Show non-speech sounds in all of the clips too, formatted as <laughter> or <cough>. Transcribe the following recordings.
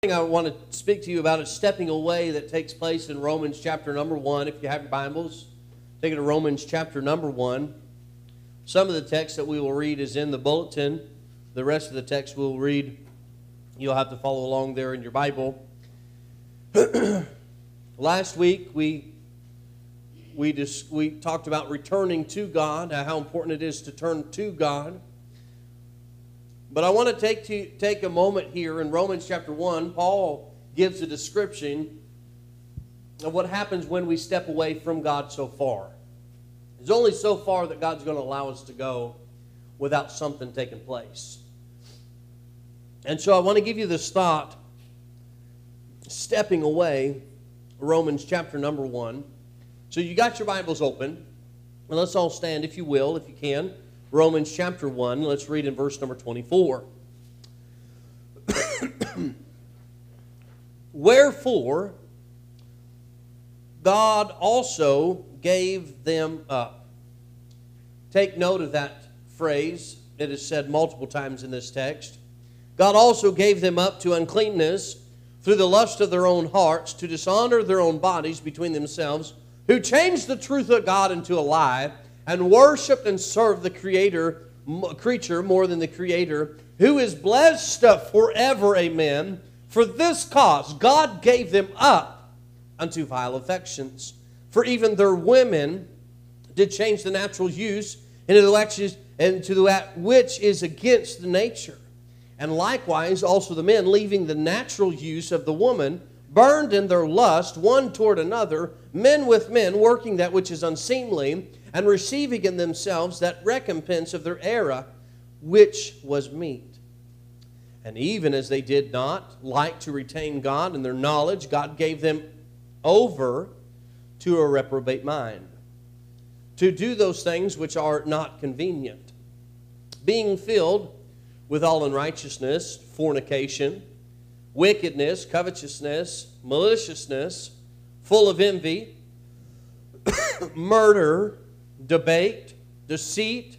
thing I want to speak to you about is stepping away that takes place in Romans chapter number one. If you have your Bibles, take it to Romans chapter number one. Some of the text that we will read is in the bulletin. The rest of the text we'll read, you'll have to follow along there in your Bible. <clears throat> Last week we we just we talked about returning to God, how important it is to turn to God. But I want to take to take a moment here in Romans chapter 1. Paul gives a description of what happens when we step away from God so far. There's only so far that God's going to allow us to go without something taking place. And so I want to give you this thought stepping away, Romans chapter number 1. So you got your Bibles open. And let's all stand, if you will, if you can. Romans chapter 1. Let's read in verse number 24. <coughs> Wherefore, God also gave them up. Take note of that phrase. It is said multiple times in this text. God also gave them up to uncleanness through the lust of their own hearts, to dishonor their own bodies between themselves, who changed the truth of God into a lie and worshiped and served the creator creature more than the creator who is blessed forever amen. For this cause god gave them up unto vile affections. For even their women did change the natural use into the into that which is against the nature. And likewise also the men leaving the natural use of the woman burned in their lust one toward another men with men working that which is unseemly and receiving in themselves that recompense of their error, which was meet. And even as they did not like to retain God in their knowledge, God gave them over to a reprobate mind, to do those things which are not convenient, being filled with all unrighteousness, fornication, wickedness, covetousness, maliciousness, full of envy, <coughs> murder, debate, deceit,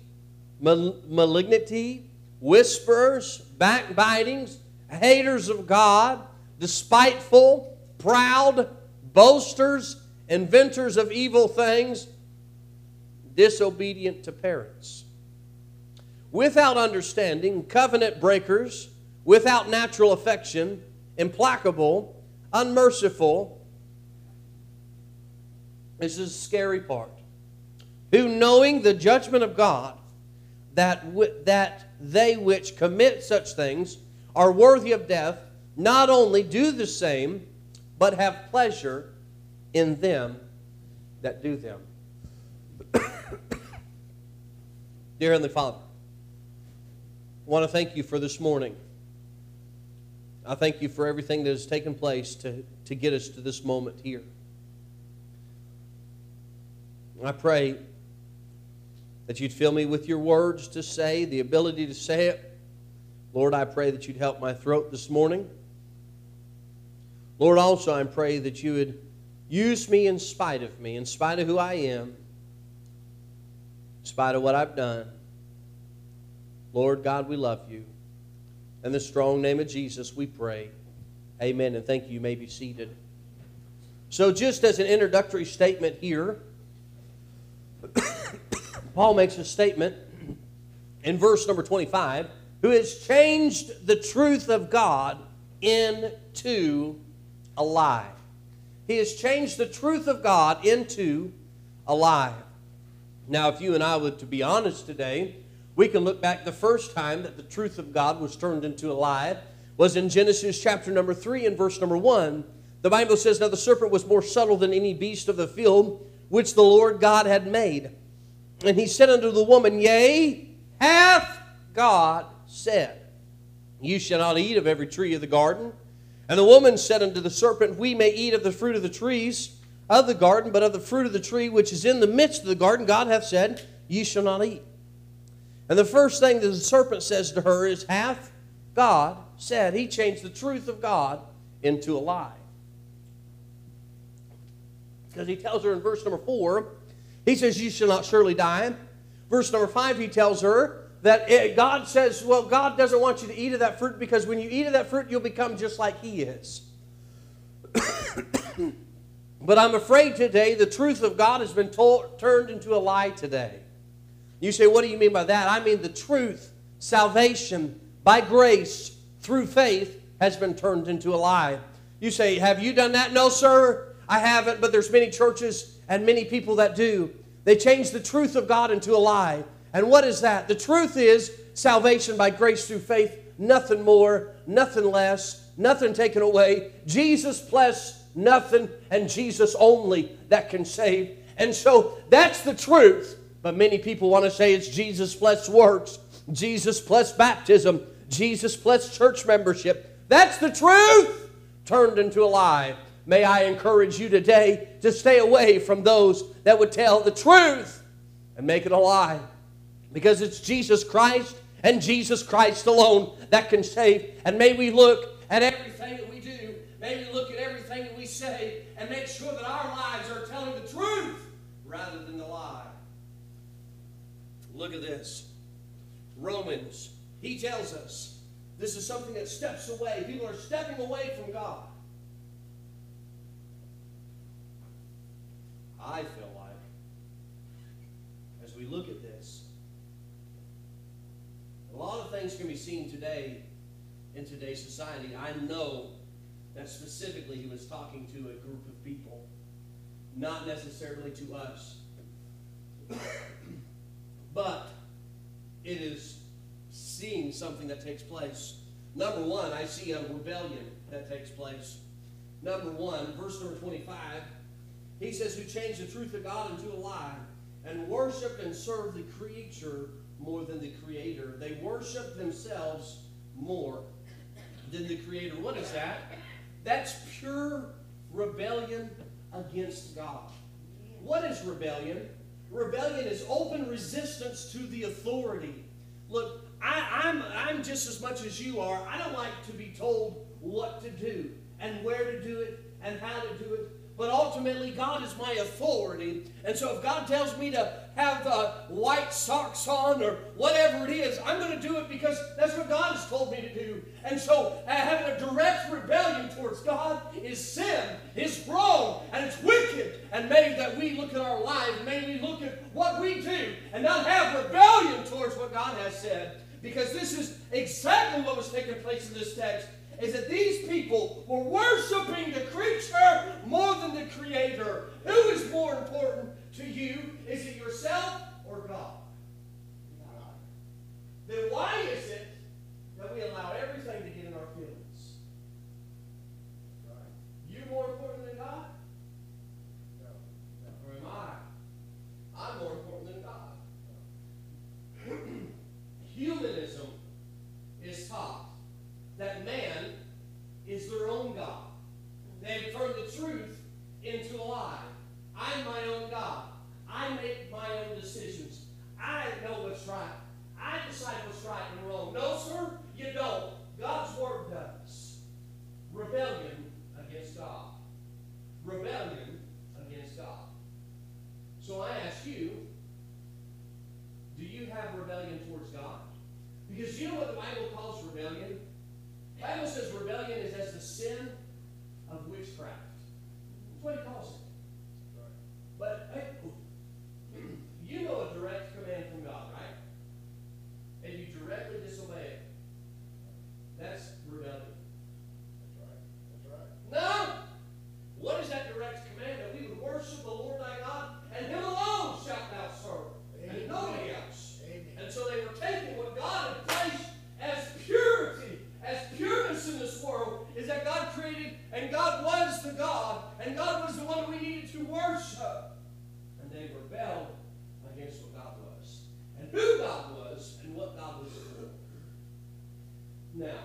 mal- malignity, whisperers, backbitings, haters of God, despiteful, proud, boasters, inventors of evil things, disobedient to parents. Without understanding, covenant breakers, without natural affection, implacable, unmerciful. This is the scary part who knowing the judgment of God, that, that they which commit such things are worthy of death, not only do the same, but have pleasure in them that do them. <coughs> Dear Heavenly Father, I want to thank you for this morning. I thank you for everything that has taken place to, to get us to this moment here. I pray that you'd fill me with your words to say, the ability to say it. Lord, I pray that you'd help my throat this morning. Lord, also I pray that you would use me in spite of me, in spite of who I am, in spite of what I've done. Lord God, we love you. In the strong name of Jesus, we pray. Amen. And thank you. You may be seated. So, just as an introductory statement here, Paul makes a statement in verse number 25 who has changed the truth of God into a lie. He has changed the truth of God into a lie. Now, if you and I were to be honest today, we can look back the first time that the truth of God was turned into a lie was in Genesis chapter number 3 and verse number 1. The Bible says, Now the serpent was more subtle than any beast of the field which the Lord God had made. And he said unto the woman, Yea, hath God said, You shall not eat of every tree of the garden. And the woman said unto the serpent, We may eat of the fruit of the trees of the garden, but of the fruit of the tree which is in the midst of the garden, God hath said, Ye shall not eat. And the first thing that the serpent says to her is, Hath God said? He changed the truth of God into a lie. Because he tells her in verse number four, he says, You shall not surely die. Verse number five, he tells her, that it, God says, well, God doesn't want you to eat of that fruit because when you eat of that fruit, you'll become just like He is. <coughs> but I'm afraid today the truth of God has been told, turned into a lie today. You say, what do you mean by that? I mean the truth, salvation by grace through faith has been turned into a lie. You say, have you done that? No, sir, I haven't, but there's many churches and many people that do. They change the truth of God into a lie. And what is that? The truth is salvation by grace through faith, nothing more, nothing less, nothing taken away. Jesus plus nothing, and Jesus only that can save. And so that's the truth. But many people want to say it's Jesus plus works, Jesus plus baptism, Jesus plus church membership. That's the truth turned into a lie. May I encourage you today to stay away from those that would tell the truth and make it a lie. Because it's Jesus Christ and Jesus Christ alone that can save. And may we look at everything that we do, may we look at everything that we say, and make sure that our lives are telling the truth rather than the lie. Look at this. Romans, he tells us this is something that steps away. People are stepping away from God. I feel like, as we look at this, a lot of things can be seen today in today's society. I know that specifically he was talking to a group of people, not necessarily to us. but it is seeing something that takes place. Number one, I see a rebellion that takes place. Number one, verse number 25, he says, Who changed the truth of God into a lie and worshiped and served the creature more than the creator. They worship themselves more than the creator. What is that? That's pure rebellion against God. What is rebellion? Rebellion is open resistance to the authority. Look, I, I'm, I'm just as much as you are. I don't like to be told what to do and where to do it and how to do it but ultimately God is my authority. And so if God tells me to have uh, white socks on or whatever it is, I'm going to do it because that's what God has told me to do. And so uh, having a direct rebellion towards God is sin, is wrong, and it's wicked. And may that we look at our lives, may we look at what we do and not have rebellion towards what God has said. Because this is exactly what was taking place in this text is that these people were worshiping the creature more than the creator. Who is more important to you? Is it yourself or God? Then why is it that we allow everything to get in our feelings? You more important than God? No. Or am I? I'm more important than God. <clears throat> Humanism is taught that man is their own God. They've turned the truth into a lie. I'm my own God. I make my own decisions. I know what's right. I decide what's right and wrong. No, sir, you don't. God's Word does. Rebellion against God. Rebellion against God. So I ask you, do you have rebellion towards God? Because you know what the Bible calls rebellion? Bible says rebellion is as the sin of witchcraft. That's what he calls it. But hey, you know a direct command from God, right? And you directly disobey it. That's rebellion. That's right. That's right. No! What is that direct command? That we would worship the Lord thy God, and him alone shalt thou serve, Amen. and nobody else. Amen. And so they were taking what God had placed as purity as pureness in this world is that God created and God was the God and God was the one we needed to worship. And they rebelled against what God was and who God was and what God was for. Now,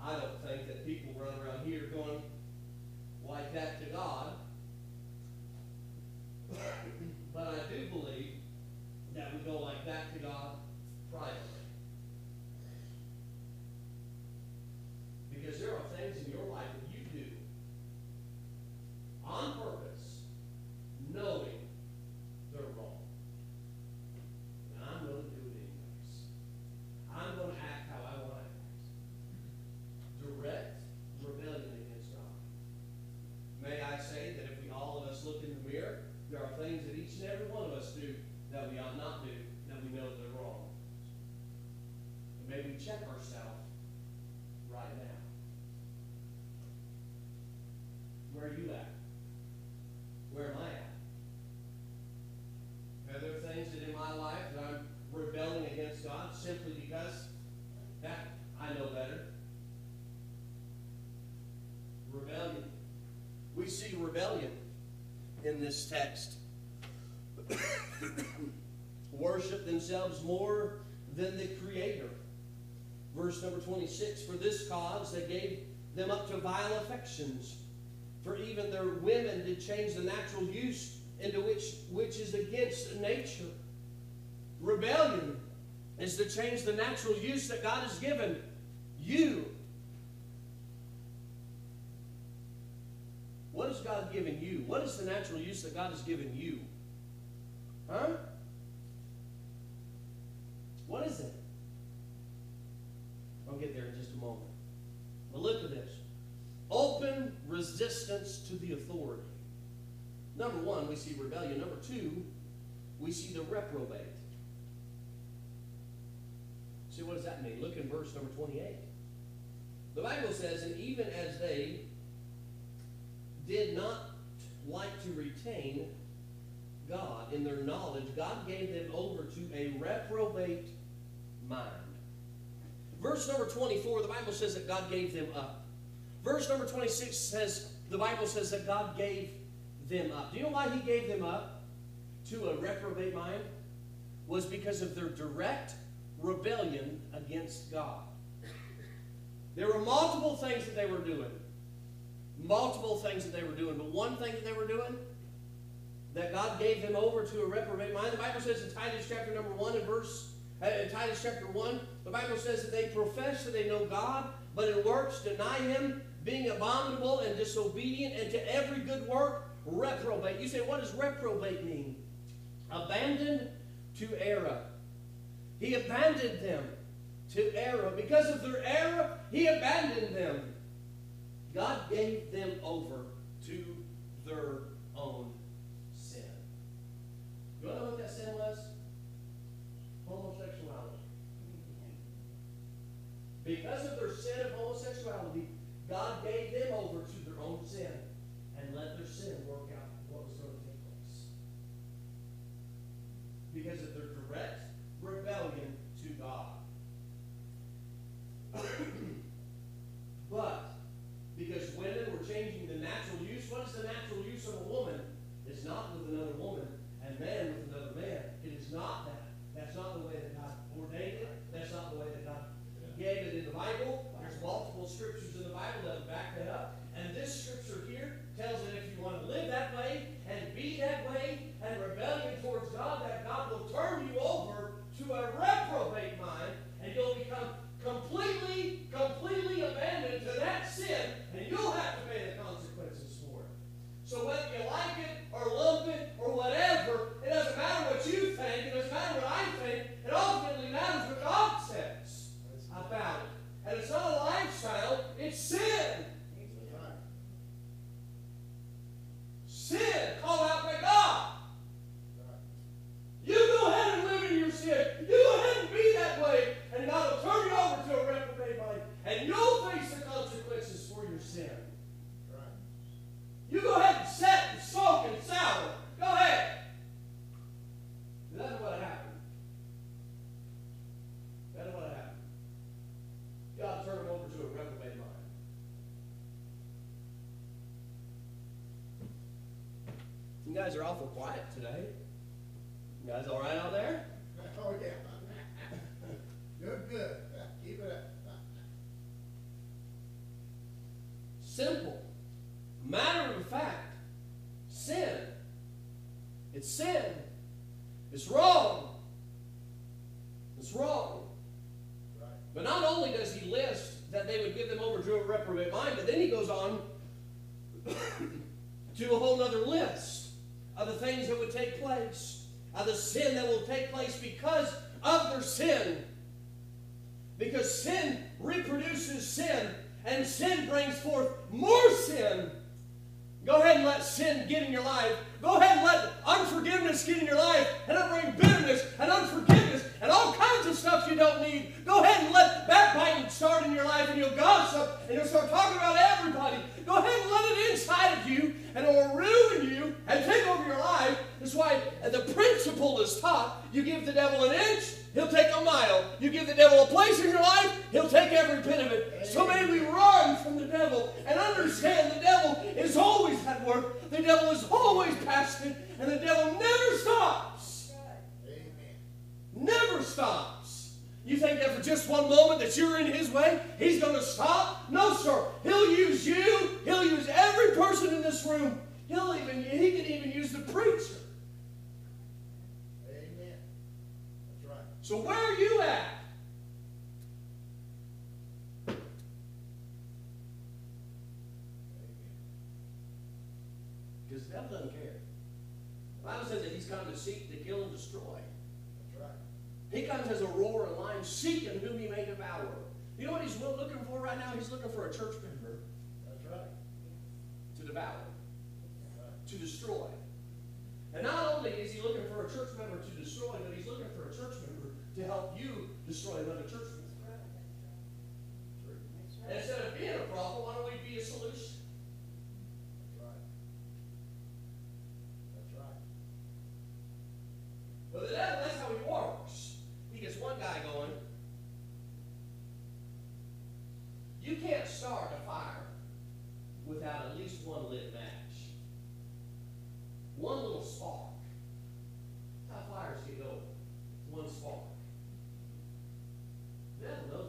I don't think that people run around here going like that to God. but I do believe that we go like that to God privately. Because there are things in your life on purpose, knowing they're wrong. And I'm going to do it anyways. I'm going to act how I want to act. Direct rebellion against God. May I say that if we all of us look in the mirror, there are things that each and every one of us do that we ought not do, that we know they're wrong. And may we check ourselves right now. Where are you at? This text. Worship themselves more than the Creator. Verse number 26 For this cause they gave them up to vile affections. For even their women did change the natural use into which which is against nature. Rebellion is to change the natural use that God has given you. What has God given you? What is the natural use that God has given you? Huh? What is it? I'll get there in just a moment. But look at this open resistance to the authority. Number one, we see rebellion. Number two, we see the reprobate. See, what does that mean? Look in verse number 28. The Bible says, And even as they did not like to retain God in their knowledge, God gave them over to a reprobate mind. Verse number 24, the Bible says that God gave them up. Verse number 26 says, the Bible says that God gave them up. Do you know why He gave them up to a reprobate mind? Was because of their direct rebellion against God. There were multiple things that they were doing. Multiple things that they were doing. But one thing that they were doing that God gave them over to a reprobate mind. The Bible says in Titus chapter number 1 and verse, uh, in Titus chapter 1, the Bible says that they profess that they know God, but in works deny Him, being abominable and disobedient, and to every good work reprobate. You say, what does reprobate mean? Abandoned to error. He abandoned them to error. Because of their error, He abandoned them. God gave them over to their own sin. you want to know what that sin was? Homosexuality. Because of their sin of homosexuality, God gave them over to their own sin and let their sin work out what was going to take place. Because of their direct rebellion to God. <coughs> but because women were changing the natural use, what is the natural use of a woman? It's not with another woman and man with another man. It is not that. That's not the way that God ordained it. That's not the way that God gave it in the Bible. There's multiple scriptures in the Bible that back that up. And this scripture here tells that if you want to live that way and be that way and rebellion towards God, that God will turn you over to a reprobate mind and you'll become completely, completely abandoned to that sin and you'll have to pay the consequences for it. So whether you like it or lump it or whatever, it doesn't matter what you think, it doesn't matter what I think, it ultimately matters what God says about it. And it's not a lifestyle, it's sin. Sin called out by God. You go ahead and live in your sin. You go ahead and be that way, and God will turn you over to a reprobate mind, and you'll face the consequences for your sin. You go ahead and set and soak and sour. Go ahead. That's what happened. That's what happened. God turned him over to a reprobate mind. You guys are awful quiet today. You guys all right out there? <laughs> Oh, yeah. <laughs> Good, good. <laughs> Keep it up. Simple. Matter of fact, sin. It's sin. It's wrong. It's wrong. Right. But not only does he list that they would give them over to a reprobate mind, but then he goes on <coughs> to a whole other list of the things that would take place, of the sin that will take place because of their sin. Because sin reproduces sin, and sin brings forth more sin. Go ahead and let sin get in your life. Go ahead and let unforgiveness get in your life, and it'll bring bitterness and unforgiveness and all kinds of stuff you don't need. Go ahead and let backbiting start in your life and you'll gossip and you'll start talking about everybody. Go ahead and let it inside of you and it will ruin you and take over your life. That's why the principle is taught. You give the devil an inch, he'll take a mile. You give the devil a place in your life, he'll take every bit of it. So may we run from the devil and understand the devil is always at work. The devil is always passionate and the devil never stops. Amen. Never stops. You think that for just one moment that you're in his way, he's going to stop? No, sir. He'll use you. He'll use every person in this room. He'll even he can even use the preacher. Amen. That's right. So where are you at? Because the devil doesn't care. Bible says that he's come to seek, to kill, and destroy. That's right. He comes as a roaring lion, seeking whom he may devour. You know what he's looking for right now? He's looking for a church member That's right. to devour. Right. to destroy. And not only is he looking for a church member to destroy, but he's looking for a church member to help you destroy another church member. True. And instead of being a problem, why don't we be a solution? That's right. That's right. Devil, that's how he works. He gets one guy going. You can't start a fire without at least one lit match. One little spark. That's how fires get going. One spark. The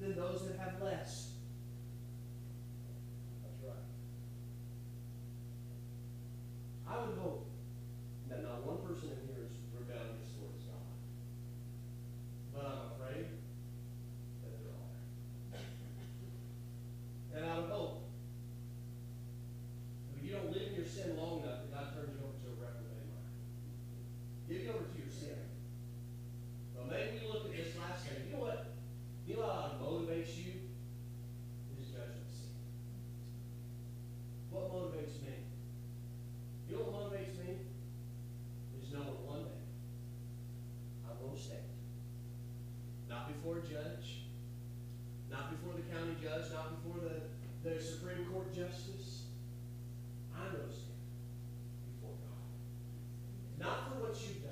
than those that have less. That's right. I would hope that not one person in here is rebellious towards God. But I'm afraid that there are. And I would hope that if you don't live in your sin long enough, that God turns you over to a reprobate mind. Give you over to your sin. But maybe we look at this last thing. You know what? You know what motivates you? Is judgment sin. What motivates me? You know what motivates me? Is knowing one day I will stand. Not before judge, not before the county judge, not before the, the Supreme Court justice. Going to stand before God. Not for what you've done.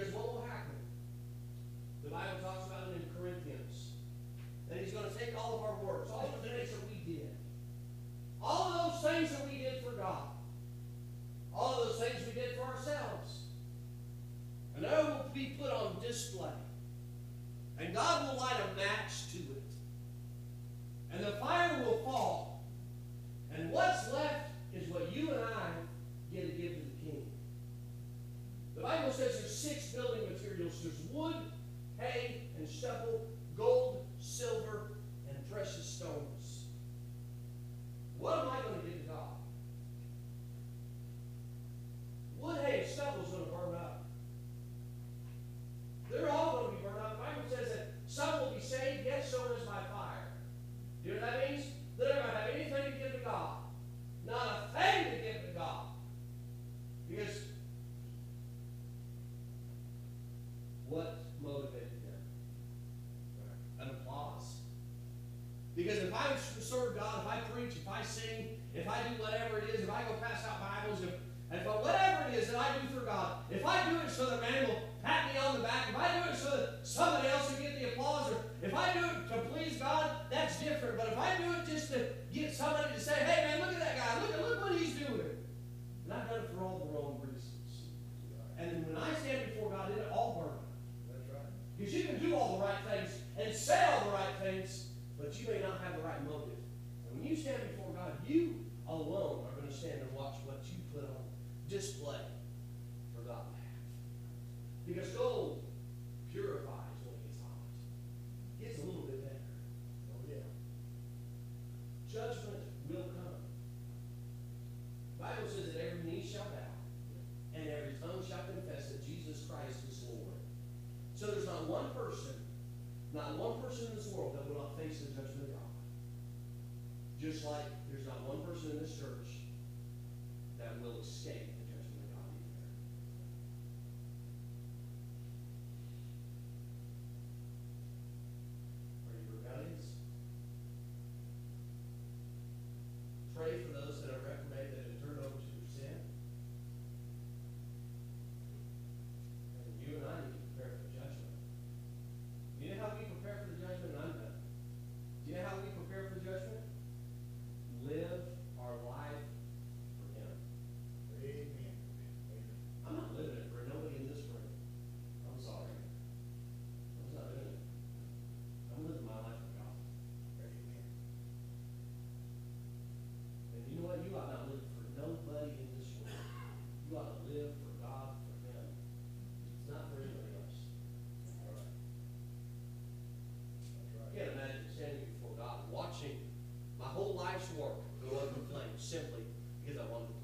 Because what will esclavos life's work. Go up in flames simply because I wanted to